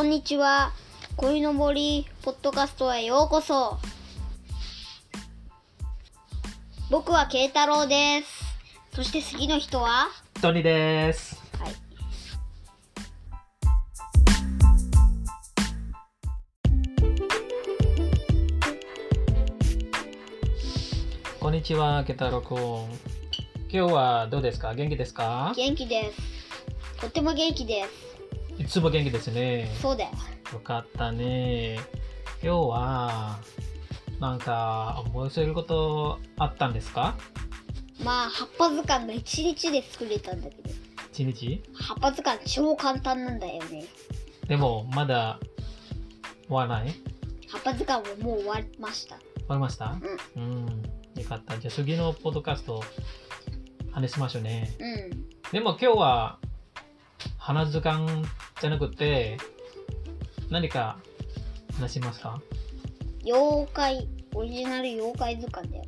こんにちは。恋の森ポッドキャストへようこそ。僕は慶太郎です。そして次の人は？トニーです。はい。こんにちは、ケタロくん。今日はどうですか？元気ですか？元気です。とっても元気です。いつも元気ですね。そうだよ。よかったね。今日は、なんか、思いすることあったんですか？まあ、葉っぱ図鑑が一日で作れたんだけど、一日？葉っぱ図鑑超簡単なんだよね。でも、まだ終わらない？終葉っぱ図鑑はもう終わりました。わりました？うん。うん。よかった。じゃあ次のポッドキャスト話しましょうね。うん。でも今日は花図鑑じゃなくて何か話しますか？妖怪、オリジナル妖怪図鑑だよ。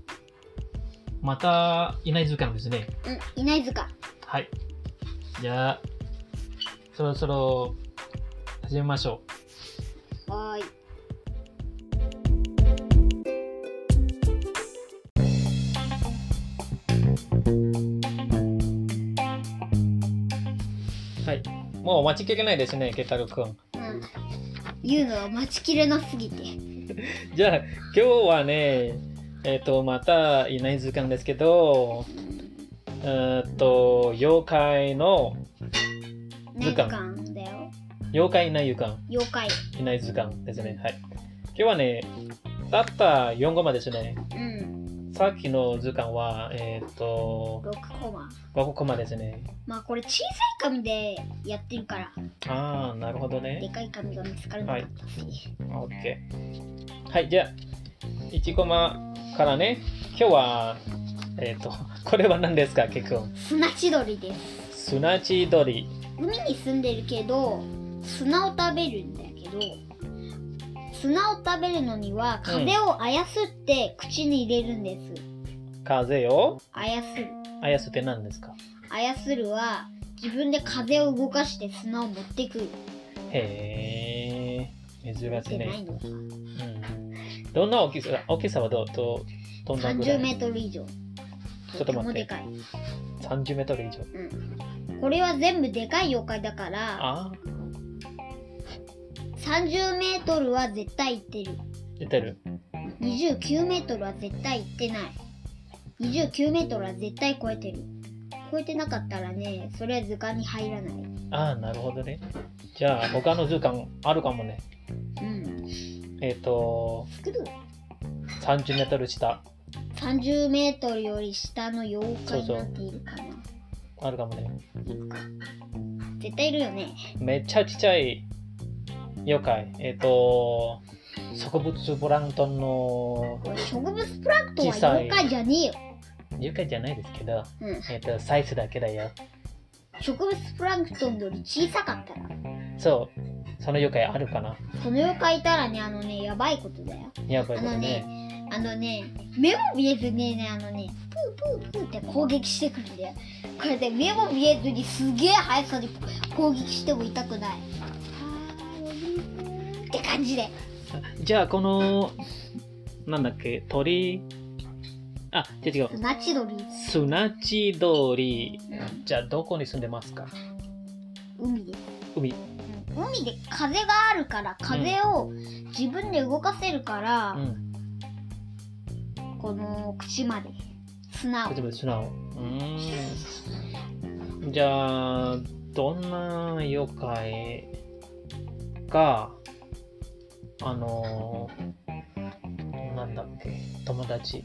またいない図鑑ですね。うん、いない図鑑。はい。じゃあそろそろ始めましょはーい。もう待ちきれないですね、ケタルくん。うん。言うのは待ちきれなすぎて。じゃあ今日はね、えっ、と、またいない図鑑ですけど、えっと、妖怪のね、図図鑑鑑だよ。妖怪いない図鑑。妖怪。いない図鑑ですね。はい。今日はね、たった4コマですね。うん。さっきの図鑑は、えっ、と、6コマ。5コマですね。まあこれ小さい紙でやってるから、ああ、なるほどでね。かい紙が見つからなかったし。オッケー。はい、じゃあ、1コマからね、今日は、えっ、と、これは何ですか、ケくん。砂千鳥です。砂地鳥。海に住んでるけど、砂を食べるんだけど、砂を食べるのには風を操って口に入れるんです。風を？操る。操って何ですか？操るは自分で風を動かして砂を持ってくる。へえ、珍しいね。うん。どんな大きさ、大きさはどう？どどんなぐらい？30メートル以上。ちょっと待ってとてもでかい。30メートル以上。うん。これは全部でかい妖怪だから、ああ、30メートルは絶対行ってる。出てる？29メートルは絶対行ってない。29メートルは絶対超えてる。超えてなかったらね、それは図鑑に入らない。ああ、なるほどね。じゃあ、他の図鑑あるかもね。うん。えっ、と、作る？30メートル下、30メートルより下の妖怪なんているかなあるかもね。絶対いるよね。めっちゃちっちゃい妖怪。えっ、と、植物プランクトンのこれ植物プランクトンは妖怪じゃねえよ。妖怪じゃないですけど、うん。えっ、と、サイズだけだよ。植物プランクトンより小さかったら、そう、その妖怪あるかな？その妖怪いたらね、あのね、やばいことだよ。やばいあのことね。ね、あのね、目も見えずにね、あのね、プープープーって攻撃してくるんだよ。これで目も見えずにすげえ速さで攻撃しても痛くない。って感じで。じゃあ、この、なんだっけ、鳥、あ、違う違う。砂千鳥、砂地鳥。じゃあ、どこに住んでますか？海で。海。海で風があるから、風を自分で動かせるからう、ん。この口まで砂を砂を。うーん。じゃあ、どんな妖怪が、あのー、なんだっけ、友達。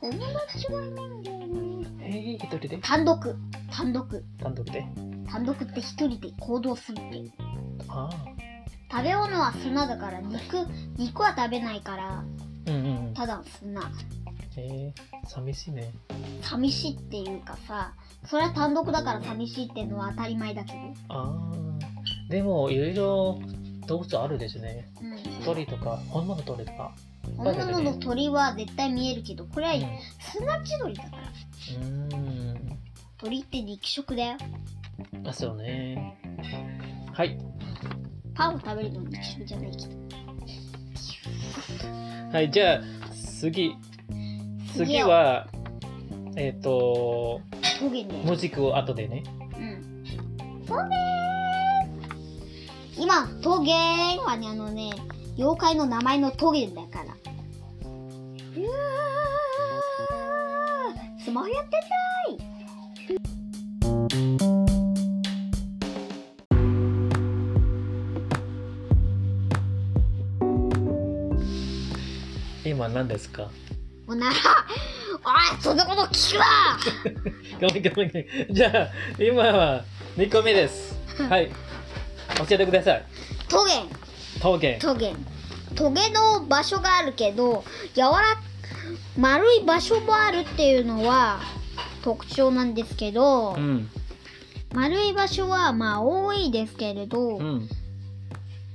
友達はいないんだよね。えー、一人で？単独、単独、単独で？単独って一人で行動するって。ああ。食べ物は砂だから肉肉は食べないからうんうんうん。ただの砂えー、寂しいね。寂しいっていうかさそれは単独だから寂しいっていうのは当たり前だけどああ。でも、いろいろ動物あるですね。うん鳥とか、本物鳥とか。本物の鳥は絶対見えるけどこれはうん。砂地鳥だからうーん。鳥って肉食だよあ、そうね。はい。パンを食べるのも一緒じゃないけどはい、じゃあ、次。次は、えっ、と、トゲねムジックを後でね。うんトゲー今トゲーはねあのね妖怪の名前のトゲだからうわースマホやってたい今何ですか？もうならおいそんなこと聞くな ごめんごめん。じゃあ、今は2個目です。はい。教えてください。トゲ陶芸。トゲトゲの場所があるけど柔ら丸い場所もあるっていうのは特徴なんですけど、うん。丸い場所はまあ多いですけれど、うん。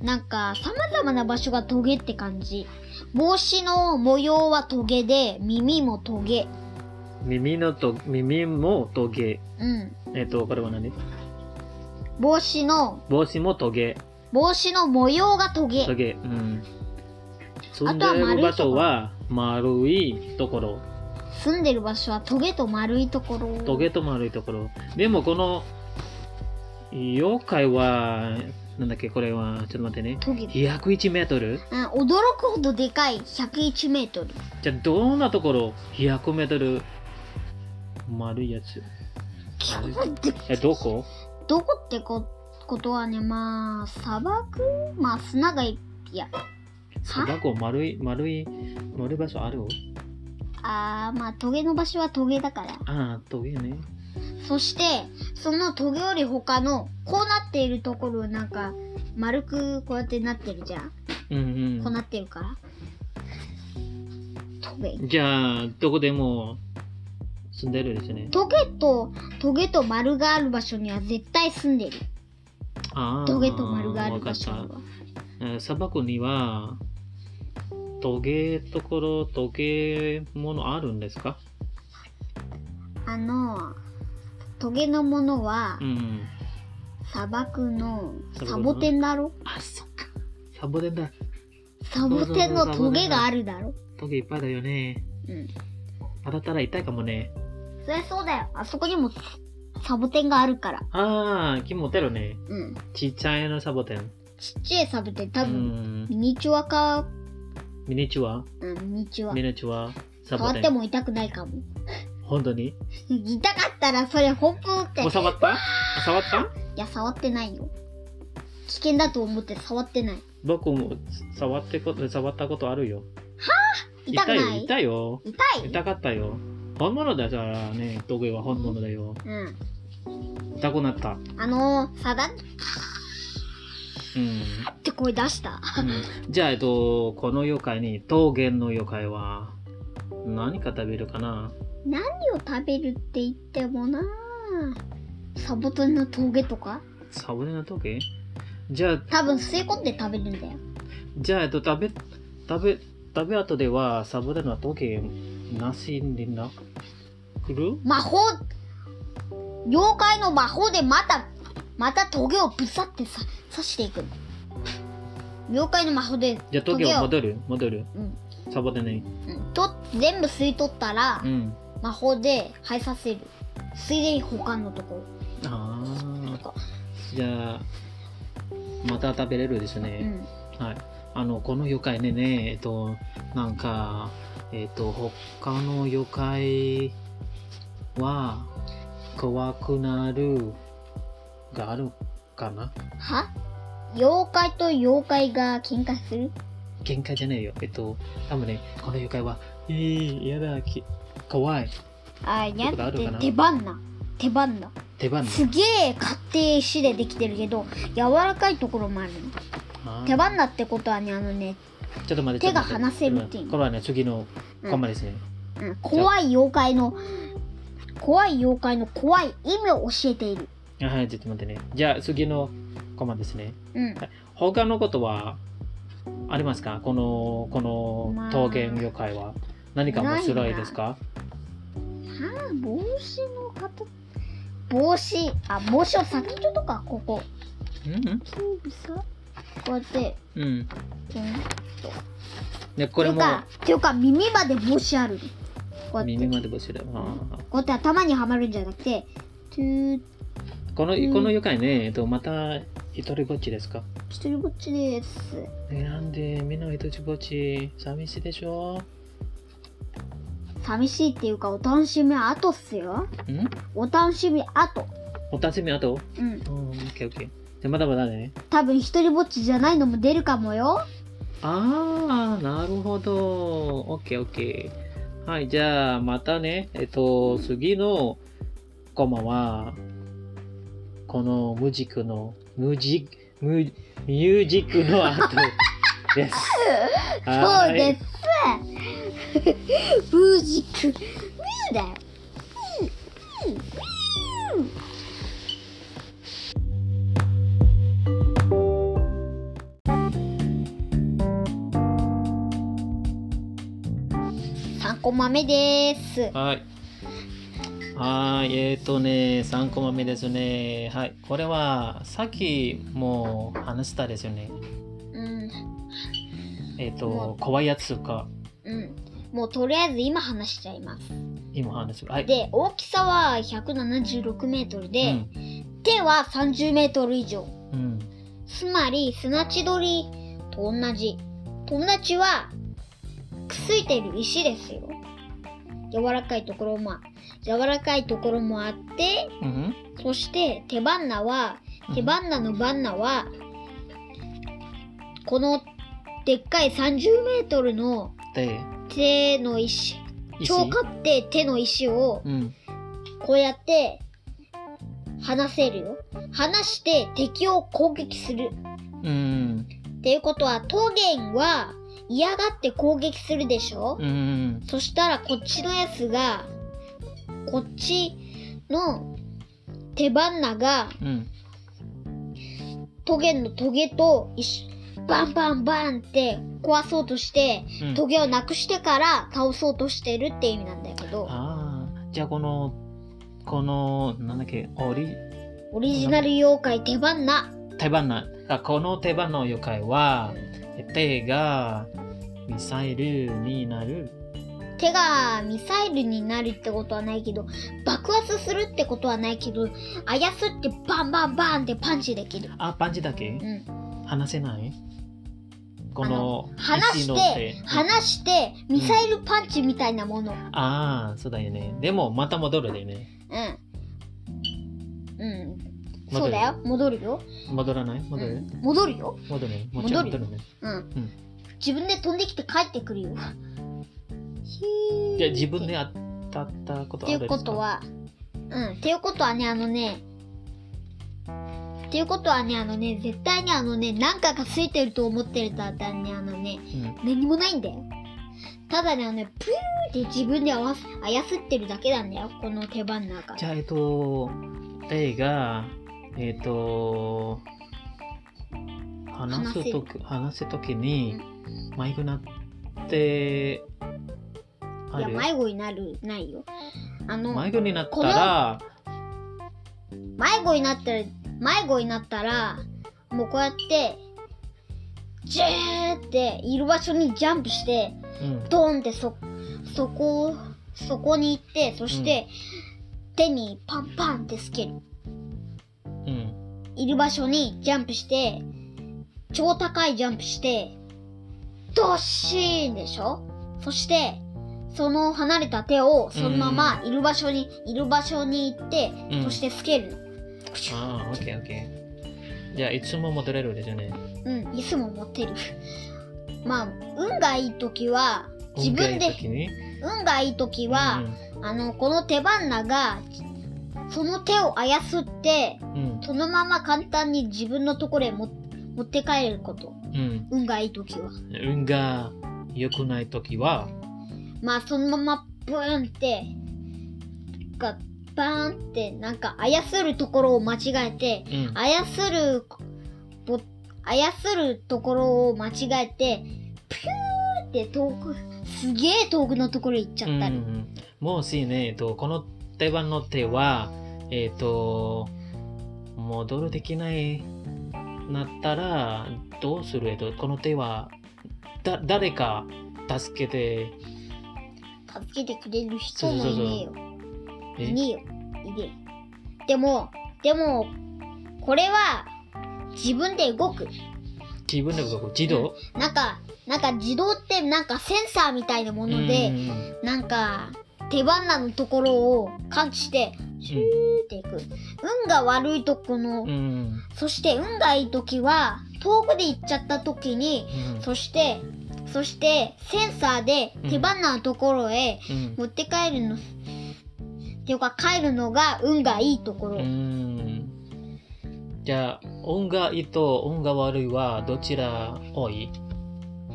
なんか様々な場所がトゲって感じ帽子の模様はトゲで耳もトゲ耳のと、耳も陶芸。うんえっ、と、これは何？帽子の帽子も陶芸。帽子の模様がトゲ陶芸。うん。住んあとはでる場丸いとこ所は丸いところ。住んでる場所はトゲと丸いところトゲと丸いところ。でもこの、妖怪は、なんだっけ、これは、ちょっと待ってね。トゲ101メートル？うん驚くほどでかい101メートルじゃあ、どんなところ ?100 メートル丸いやつ。え、どこ？どこってこことはねまあ砂漠？まあ砂がいい。や。砂漠丸い、丸い、丸い場所ある？あーまあトゲの場所はトゲだから。ああ、トゲね。そしてそのトゲより他のこうなっているところなんか丸くこうやってなってるじゃん。うんこうなってるから。トゲ。うん。じゃあ、どこでも住んでるですね。トゲとトゲと丸がある場所には絶対住んでるああ。トゲと丸がある場所には砂漠には、トゲところ、トゲものあるんですか？あのトゲのものはうんうん。砂漠の砂漠の？サボテンだろ？あ、そっか。サボテンだ。サボテンのトゲがあるだろ？トゲいっぱいだよね。うん当たったら痛いかもね。そりゃそうだよ。あそこにもサボテンがあるから。ああ、木持てるね。うん。ちっちゃいのサボテン。ちっちゃいサボテン多う分ん。ミニチュアか。ミニチュア？うんミニチュア。ミニチュア？サボテン。触っても痛くないかも。本当に？痛かったらそれホップって。もう触った？触った？いや触ってないよ。危険だと思って触ってない。僕も触ってこと、触ったことあるよ。痛くないよ、痛いよ。痛い？痛かったよ。本物だからね、トゲは本物だよ。うん。痛くなった。あのー、さだっうん。て声出した？うん。じゃあ、えっと、この妖怪に、桃源の妖怪は、何か食べるかな？何を食べるって言ってもなサボテンの峠とか？サボテンの峠？じゃあ、多分吸い込んで食べるんだよ。じゃあ、えっと、食べ、食べ、食べ後では、サボテンの峠なしにな、来る？魔法妖怪の魔法でまたまたトゲをぶさってさ刺していく。の妖怪の魔法でじゃあ、峠を戻る？戻る？うん。サボテンに。うん。と全部吸い取ったら、うん。魔法で生えさせる。ついでに他のとこあろとかあ。じゃあ、また食べれるですうね。ん。はい。あの、この妖怪ね、ね、えっと、なんか、えっと、他の妖怪は、怖くなるがあるかな？は？妖怪と妖怪が喧嘩する？喧嘩じゃねえよ。えっと、多分ね、この妖怪は、えー、やだ、き怖い。あやそういうことあるかな？って手番な。手番な。手番すげえ勝手石でできてるけど柔らかいところもあるの手番なってことはねあのね、ちょっと待って。手が離せるっていう。これはね、次のコマですね。うん、怖い妖怪の怖い妖怪の怖い意味を教えている。あはい、ちょっと待ってね。じゃあ、次のコマですね。うん。他のことはありますか？この、こまあ。の桃源妖怪は。何か面白いですか？はあ帽子の形。帽子。あ帽子を先っちょとかここ。うん？うんキューブさこうやって、うん。ピョンで、これもていうか、耳まで帽子あるの。こうやって。耳まで帽子だよ。あーこうやって頭にはまるんじゃなくて、この、うんこの愉快ね、えっと、また一人ぼっちですか？一人ぼっちです。えなんでみんな一人ぼっち寂しいでしょ？寂しいっていうか、お楽しみ後っすよ。ん？お楽しみ後。お楽しみあとうん。うん、オッケーオッケー。じゃあまだまだね。多分一人ぼっちじゃないのも出るかもよ。ああ、なるほど。オッケーオッケー。はい、じゃあまたね、えっと、次のコマは、このムジックの、ムジムミュージックの後 です。そうです。ムージック。ミューだよ。コマ目です。はい。はい、えっ、とね、3コマ目ですね。はい、これはさっきもう話したですよね。うん。えっ、もと、怖いやつか、うん。もうとりあえず今話しちゃいます。今話す。はい。で、大きさは176メートルで、うん手は30メートル以上。うん。つまり、砂地鳥と同じ。友達は、ついてる石ですよ。柔らかいところも、柔らかいところもあって、うん。そして手バンナは、手バンナのバンナは、このでっかい30メートルので、手の石、石？超かって手の石をうん。こうやって離せるよ。離して敵を攻撃する。うん。っていうことは、トゲンは嫌がって攻撃するでしょ、うん。そしたらこっちのやつが、こっちの手バンナがうん。トゲンのトゲと一緒バンバンバンって壊そうとして、うんトゲをなくしてから倒そうとしてるって意味なんだけど、ああ、じゃあこの、この、なんだっけ、オリ、オリジナル妖怪手バンナ。手花。あこの手花の妖怪は、手がミサイルになる。手がミサイルになるってことはないけど、爆発するってことはないけど、あやすってバンバンバンってパンチできる。あ、パンチだけ？うん。離せない？この離して手、離して、ミサイルパンチみたいなもの。ああ、そうだよね。でも、また戻るでね。うん。そうだよ。戻るよ。戻らない？戻る、うん戻るよ。戻るもちろん戻る戻るね。うん。自分で飛んできて帰ってくるよ。じゃあ自分で当たったことっていうあるんですか？ことは、うん。っていうことはね、あのね、っていうことはね、あのね、絶対にあのね、何かがついてると思ってるとあったらね、あのね、うん何もないんだよ。ただね、あのね、プーって自分で合わす操ってるだけなんだよ、この手番の中じゃあ、えっと、手が、えっと、話すとき、話すときに、迷子なって、あいや、る迷子になる、ないよ。あの、迷子になったら、迷子になったら、迷子になったら、もうこうやって、ジェーっている場所にジャンプして、うん、ドーンってそ、そこ、そこに行って、そして、手にパンパンってつける。うん、いる場所にジャンプして、超高いジャンプして、ドッシーンでしょ？そして、その離れた手をそのままいる場所に、いる場所に行って、うんそしてつける。ああ、オッケーオッケー。じゃあ、いつも戻れるですよね。うん、いつも持ってる。まあ、運がいい時は、自分で運がいい時に？運がいい時は、あの、この手番ナが、その手を操って、うん、そのまま簡単に自分のところへも持って帰れること。うん、運がいい時は。運が良くない時は、まあ、そのままブーンって、が、バーンって、なんか操るところを間違えて、うん、操る、ぼ操るところを間違えて、ピューって遠く、すげえ遠くのところへ行っちゃったり。うんうんもしね、えっと、この手番の手は、えっと、戻るできないなったらどうする？えっとこの手はだ誰か助けて助けてくれる人もいねえよ。え？いねえよ。いねえ。でも、でも、これは、自分で動く。自分で動く？自動、なんか、なんか自動ってなんかセンサーみたいなもので、うんなんか、手花のところを感知して、シューっていく。運が悪いとこの、うん。そして運がいい時は、遠くで行っちゃった時に、うん。そして、そして、センサーで手花のところへうん。持って帰るの、っていうか帰るのが運がいいところ。うん。じゃあ運がいいと運が悪いはどちら多い？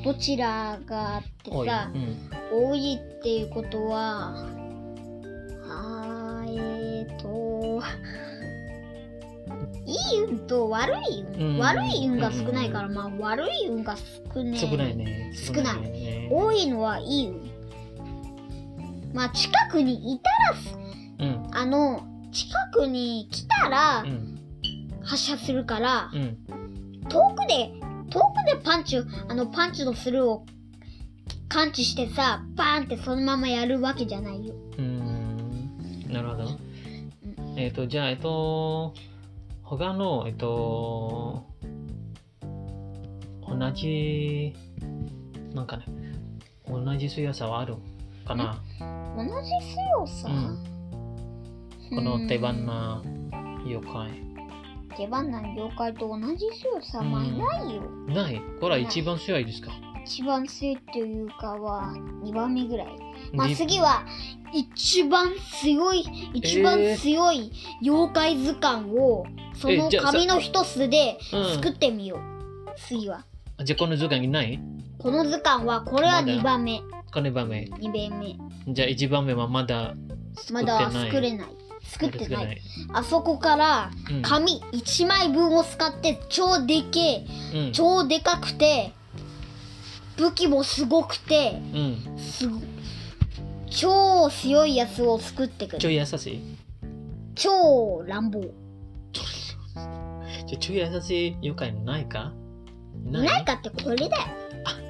どちらがあって多い、さ、うん、多いっていうことは、あと、いい運と悪い運、うん。悪い運が少ないから、まあ悪い運が少ね少ないね。少ない。ね。多いのはいい運。まあ近くにいたら、うん。あの、近くに来たらうん。発射するから、うん。遠くで、遠くでパンチを、あのパンチのスルーを感知してさ、バーンってそのままやるわけじゃないよ。うん。なるほど。えっ、と、じゃあ、えっと、他の、えっと、同じ、なんかね、同じ強さはあるかな。同じ強さ、うんこの手花妖怪。手番な妖怪と同じ強さ、まあうんないよ。ないこれは一番強いですか一番強いっていうかは2番目ぐらい。まあり次は一番強い、一番強い妖怪図鑑をその紙の一つでうん作ってみよう。次は。じゃあ、この図鑑にない？この図鑑はこれはまだ？2番目。この番目。2番目。じゃあ、一番目はまだ作まってない。だ作れない。作ってない。い。あそこからうん紙1枚分を使って超でけえ、うん。超でかくて、武器もすごくて、うん。すご超強いやつを作ってくちょる。い優しい？超乱暴。いじゃあ、ちょい優しい妖怪ないか？なないかってこれだよ。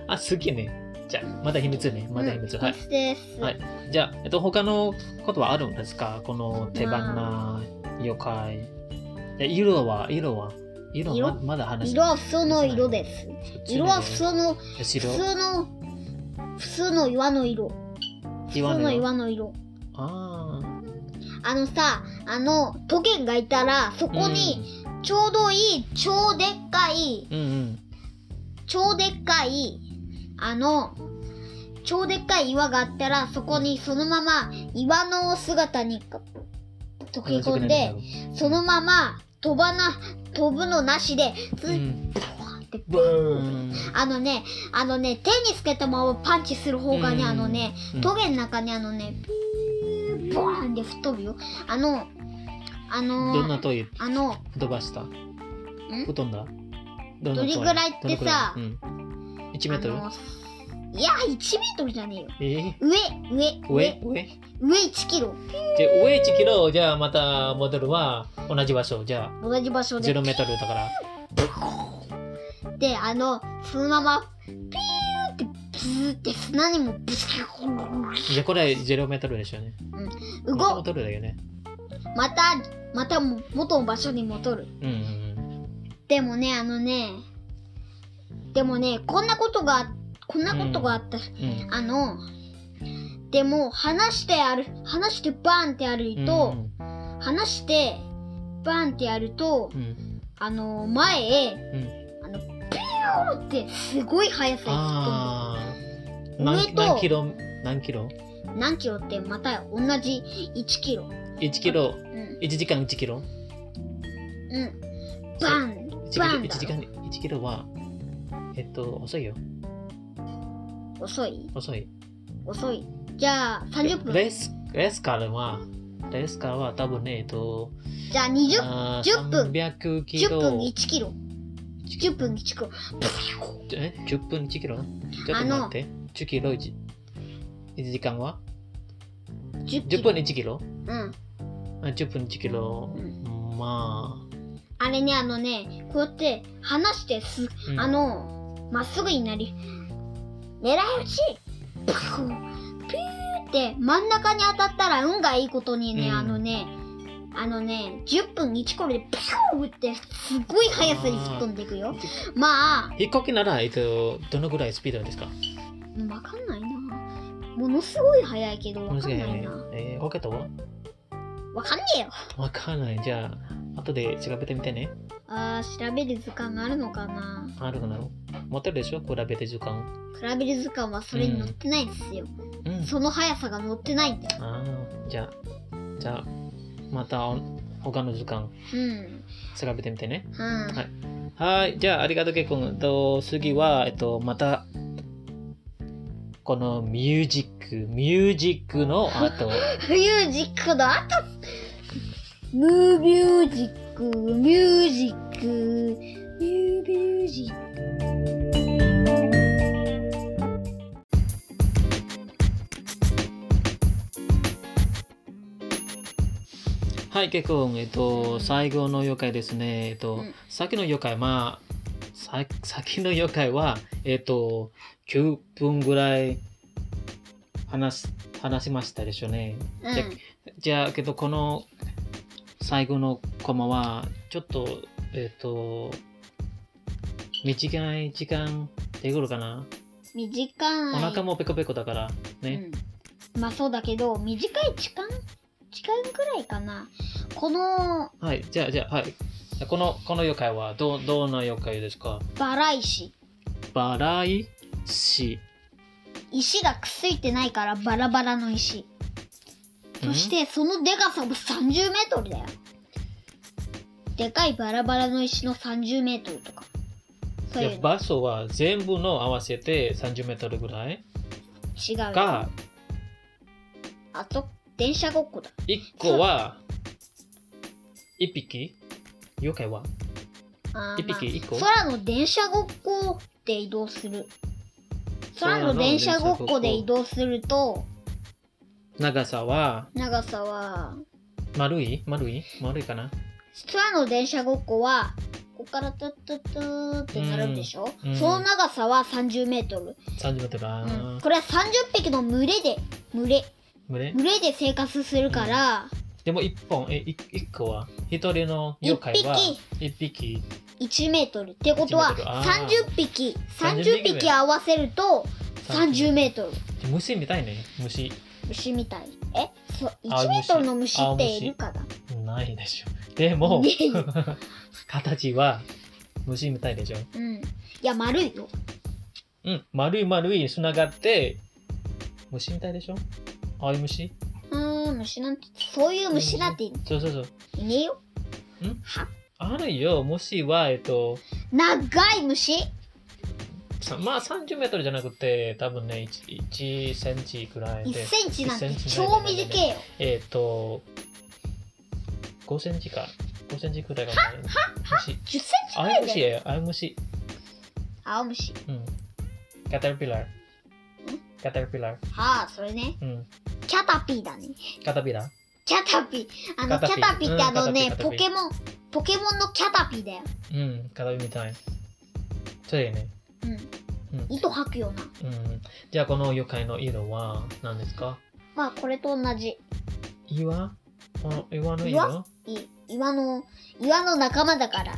あ、あ、好きね。じゃあ、まだ秘密ね。まだ秘密。はい。ですです。はいじゃあ、えっと、他のことはあるんですか？この手花、妖怪。で色は、色は？色ままだ話色は普通の色です。色は普通の、普白通の、普通の岩の色。普通の岩の色。ああのさ、あの、トゲがいたら、そあ。こに、ちょうどいい、超でっかい、うん、うん超でっかい、あの、超でっかい岩があったら、そこにそのまま岩の姿に溶け込んで、そのまま飛ばな、飛ぶのなしで、つい、うん。あのね、あのね、手につけたままパンチする方がね、うん。あのね、うん。トゲの中にあのね、ピーボワーンで吹っ飛ぶよ。あの、あのどんなトイレあの、飛ばした？吹っ飛んだ？どれぐらいってさうん、1メートル？いや、1メートルじゃねえよ。え上、上、ー、上上？上1キロ。じゃあ上1キロ、じゃあまたモデルは同じ場所。じゃ同じ場所あで。0メートルだから。で、あの、そのまま、ピーって、ブーって砂にもブスキュじゃあこれ0メートルでしょうね。ーモ動トルだよね。また、またも元の場所に戻る。うんうんでもね、あのね、でもね、こんなことが、こんなことがあった。うん。うんあの、でも、話してある、話してバーンってやると、話して、バーンってやると、うんうんあの、前へ、うんあの、ピューってすごい速さで突っ。上何と何キロ何キロ？込む。何キロってまた同じ1キロ。?1 キロ、うん。1時間1キロ？うん。バーン ?1 バーンだ時間1キロは、えっと、遅いよ。遅い？遅い。遅い。じゃあ、30分。レース、レースカーは、レースカーは多分ね、えっと、じゃあ、20、あー10分300キ10ロ。分1キロ。10分1キロ。え ?10 分1キロ？ちょっと待って。10キロ 1, 1時間は？10キ ?10 ロ。分1キロ？うん。あ ?10 分1キロ。うまあ、あれね、あのね、こうやって離してす、うんあの、まっすぐになり、狙い撃ちピューって真ん中に当たったら運がいいことにね、うんあのね、あのね、10分1コロでピューってすごい速さに吹っ飛んでいくよ。まあ、飛行機なら、えっと、どのぐらいスピードですか？わかんないな。ものすごい速いけど、わかんないな。えー、ロケットは？わかんねえよ。わかんない。じゃあ、後で調べてみてね。あー、調べる図鑑あるのかなあるかな持ってるでしょ？比べて時間。比べる図鑑はそれに載ってないですよ。うん。その速さが載ってないんだよ。ああ、じゃあ、じゃあ、またお他の時間うん。調べてみてね。うん。はいはい、じゃあ、ありがとう、けいくん。と、次は、えっと、また、このミュージック、ミュージックの後、ミュージックの後？ムーミュージック、ミュージック、ミューミュージック。はい、けいくん、えっと、最後の妖怪ですね。えっと、うんさっきの妖怪、まあ、ささっきの妖怪は、えっと、9分ぐらい話す話しましたでしょうね。うんじゃあ、けど、この最後のコマは、ちょっと、えっ、と、短い時間できるかな、短い。お腹もペコペコだから、ね。うん。まあそうだけど、短い時間？時間くらいかな。このはい、じゃあ、じゃあ、はい。この、この妖怪は、ど、どんな妖怪ですか？バラ石。バライシ。石がくっついてないからバラバラの石。そしてそのでかさも30メートルだよ。でかいバラバラの石の30メートルとか。そういう場所は全部の合わせて30メートルぐらい違うよ。か、あと、電車ごっこだ。1個は、1匹？妖怪は？あー一匹？一個？まあ空の電車ごっこで移動する。空の電車ごっこで移動すると、長さは、長さは、丸い？丸い？丸いかな？空の電車ごっこは、ここからトゥットゥットゥーってなるでしょ、うん。うんその長さは30メートル。30メートル。あうこれは30匹の群れで、群れ、群れ？群れで生活するから、でも1本、え、1, 一個は、1人の妖怪は？1匹。1メートル。ってことは、1メートル。あー。30匹、30 30匹合わせると、30メートル。虫みたいね。虫。虫みたい。えそあ1メートルの虫青って虫いるかなないでしょ。でも 形は虫みたいでしょ。うん。いや、丸いよ。うん。丸い丸いつながって、虫みたいでしょ青い虫うーん、虫なんて、そういう虫なんていそうそうそう。いねえよ。んはあるよ。虫は、えっと、長い虫さまあ30メートルじゃなくて、多分ね、1, 1センチくらい ?1 で。センチなんて1超短いよ。えっ、と、5センチか。5センチくらいかもしれない。虫。10センチぐ青いらいだよ。虫やよ。青い虫。青虫。うん。カタルピラー。カタルピラー。はあ、それね。うん。キャタピーだね。カタピラーキャタピー。あの、キャタピーってあのねポケモン、ポケモンのキャタピーだよ。うん。カタピみたい。そうやね。うん。うん糸吐くような。うん。じゃあこの妖怪の色は何ですか？まあ、これと同じ。岩？この岩の色？岩？の、岩の仲間だから。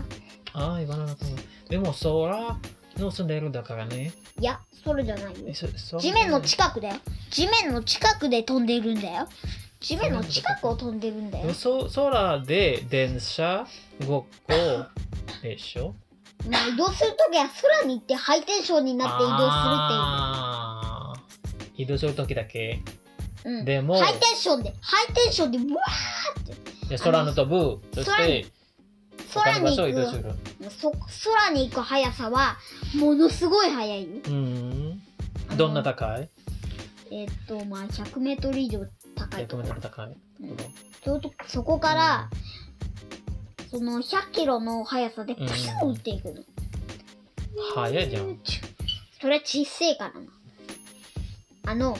ああ、岩の中の。でも空の住んでるだからね。いや、それじゃないよ地面の近くだよ。地面の近くで飛んでるんだよ。地面の近くを飛んでるんだよ。そ空で電車ごっこでしょ？まあ、移動するときは空に行ってハイテンションになって移動あー移動するときだけ。するっていう。うん。でも、ハイテンションで、ハイテンションで、うわーって。空の飛ぶ。そして空に、行。く、そ空に行く速さは、ものすごい速いよ。うんどんな高い？えっと、まあ、100メートル以上高い ?100 ところメートル。高い。うんそこから、その100キロの速さでプシューっていくの。速いじゃん。それ小せえからな。あの、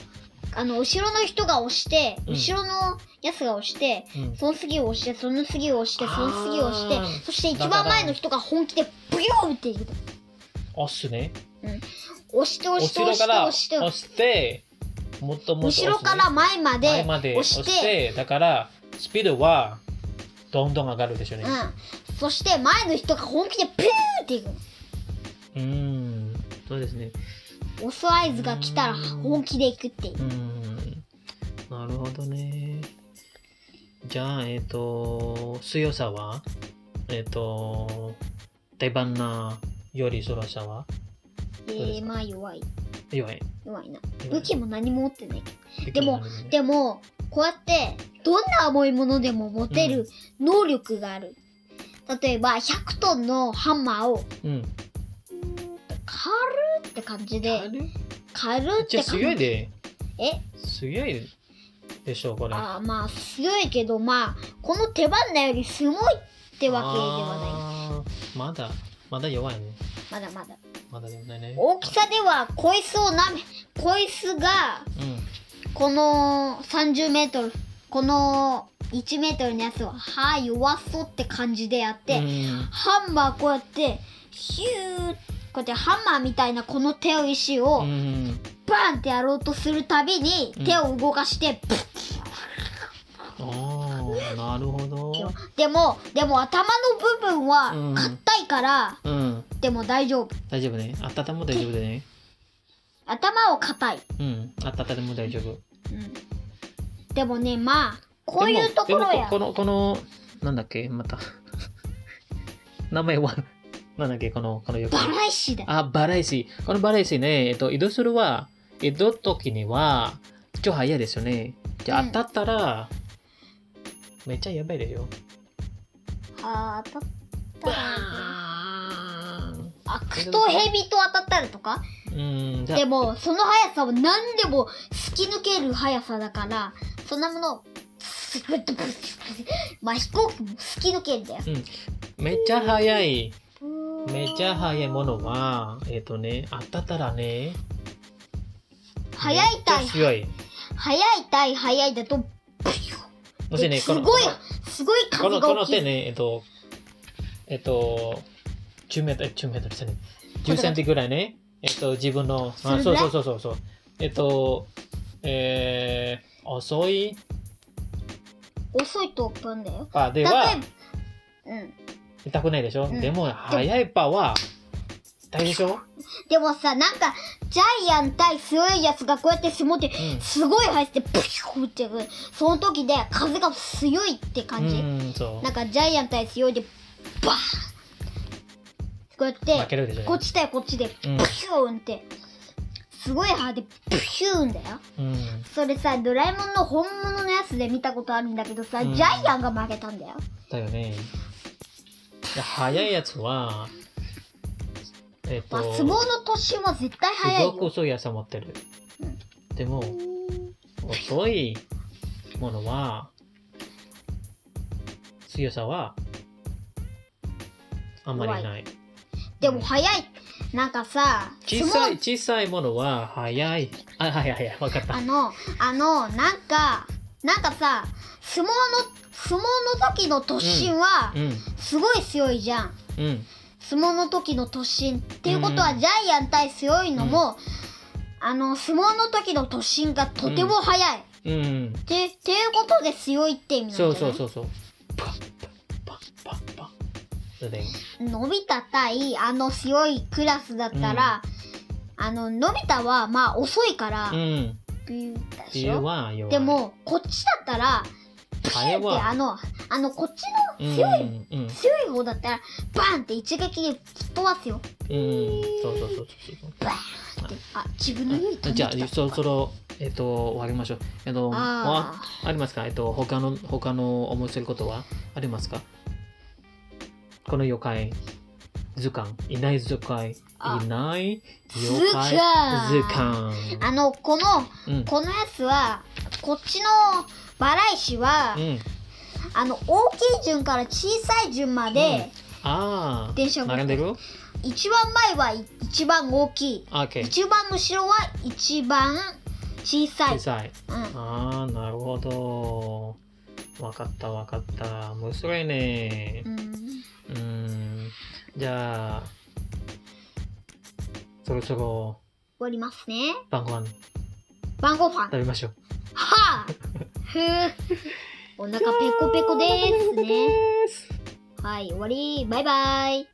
あの、後ろの人が押して、うん後ろのやつが押して、うんその次を押して、その次を押して、その次を押してあー、そして一番前の人が本気でブヨーンっていく。押すね。押して押して押して押して、押して、もっともっと押すね後ろから前ま前でまで押押しして、て、だから、スピードはどんどん上がるでしょうね。うん。そして前の人が本気でピューっていくの。うん、そうですね。押す合図が来たら本気で行くっていうう。ん、なるほどね。じゃあ、えっ、と、強さは？えっ、と、手花より空さは？えー、うですか？まあ弱い。弱い。弱いな。弱い武器も何も持ってないけど。でも、でも、こうやって、どんな重いものでも持てる能力がある。例えば、100トンのハンマーを、うん。軽って感じで、軽？っじゃあて感じ強いで。え？強いでしょう、これ。あーまあ、強いけど、まあ、この手花よりすごいってわけではない。あーまだ、まだ弱いね。まだまだ。まだでもないね。大きさでは、こいつをなめ、こいつが、うん。この30メートル、この1メートルのやつは、はあ、弱そうって感じでやって、うんハンマーこうやって、ヒューこうやってハンマーみたいなこの手を石をうん。バーンってやろうとするたびにうん手を動かして、プッああ、なるほど。でも、でも頭の部分はうん硬いから、うん。でも大丈夫。大丈夫ね。あったたも大丈夫でね。頭は硬い。うん。あったたでも大丈夫。うん。でもね、まあ、こういうところや。でもこの、この、なんだっけ、また。名前は、なんだっけ、この、この横バラ石だ。あ、バラ石。このバラ石ね、えっと、移動するは、移動時には、超早いですよね。じゃあ、うん当たったら、めっちゃやばいですよ。あー当たったら。ああ、クとヘビと当たったらとか？うん、でも、その速さは何でも突き抜ける速さだから、そんなものまあ飛行機も突き抜けるんだよ。めっちゃ速い。めっちゃ速いものは、えっ、とね、当たったらね、速い対めっちゃ強い。速い対速いだと、そしてね、この、すごい、すごいこの、風が大きい。この手ね、えっと、えっと、10メートル、10メートルですね。10センチぐらいね、えっと、自分の、あ、そうそうそうそうそう。えっと、えー、遅い？遅いと飛んだよ。パでは、うん。痛くないでしょ、うんでも、速いパは、痛いでしょ？でもさ、なんか、ジャイアン対強いやつがこうやって相撲って、うんすごい入って、プシューってやる。その時で風が強いって感じ。うん、そうなん。かジャイアン対強いで、バーンこうやって、こっち対こっちで、うんプシューンって、すごい派で、プシューンだよ。うん。それさ、ドラえもんの本物のやつで見たことあるんだけどさ、うんジャイアンが負けたんだよ。だよね。で速いやつは、えっと、まあ、相撲の年は絶対す速いよ。ごく遅いやつ持ってる。でも、遅いものは、強さは、あんまりない。でも速い。なんかさ、小さい、小さいものは速い。あ、はいはいはい、わかったあ。の、あの、なんか、なんかさ、相撲の、相撲の時の突進は、うん、すごい強いじゃん。うん、相撲の時の突進。っていうことは、うんジャイアン対強いのも、あの、相撲の時の突進がとても速い。うん。って、っていうことで強いって意味なんじゃそない？うそうそうそう。それで、のび太対あの強いクラスだったら、あの、のび太は、まあ遅いからう、ん。ビューでしょ？で、も、こっちだったら、ピューってあの、あの、こっちうん、の強い、うん、強い方だったら、バーンって一撃で吹っ飛ばすよ。うん、そうそうそうそう。バーンって。あ、自分の家に飛んでじゃあそろそろ、えっと、終わりましょう。えっと、ああありますか？えっと、他の、他の面白いことはありますか？この妖怪図鑑。いない妖怪。あいない図妖怪鑑図鑑。あの、この、うん。このやつは、こっちのバラ石は、うん。あの、大きい順から小さい順まで、ああ、電車が並んでる？一番前は一番大きい。オッケー。一番後ろは一番小さい小。さい。うん。ああ、なるほど。わかったわかった。面白いねう。ん。うーん。じゃあ、そろそろ終わりますね。晩ご飯晩ご飯。食べましょう。はあふう。お腹ペコペコですね。はい、終わり。バイバイ。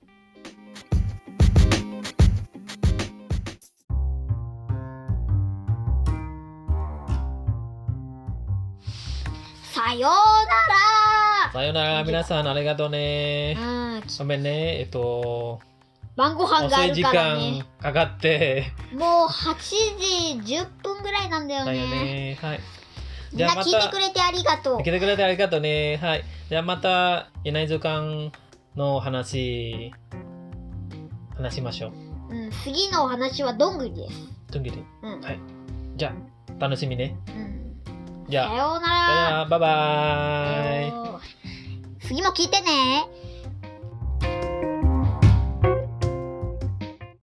さようなさよなら、皆さんありがとうね。ごめんね、えっと、晩ご飯がある遅い時からね間。かかって、もう8時10分ぐらいなんだよだよね。ね。はい。みんな聞いてくれてありがとう。聞いてくれてありがとうね。はい。じゃあまた、いない時間の話、話しましょう。うん、次のお話はどんぐりです。とんぎり。うん。はいじゃあ、楽しみね。うん、じゃあ、さようなら。らバイバーイ。次も聞いてね。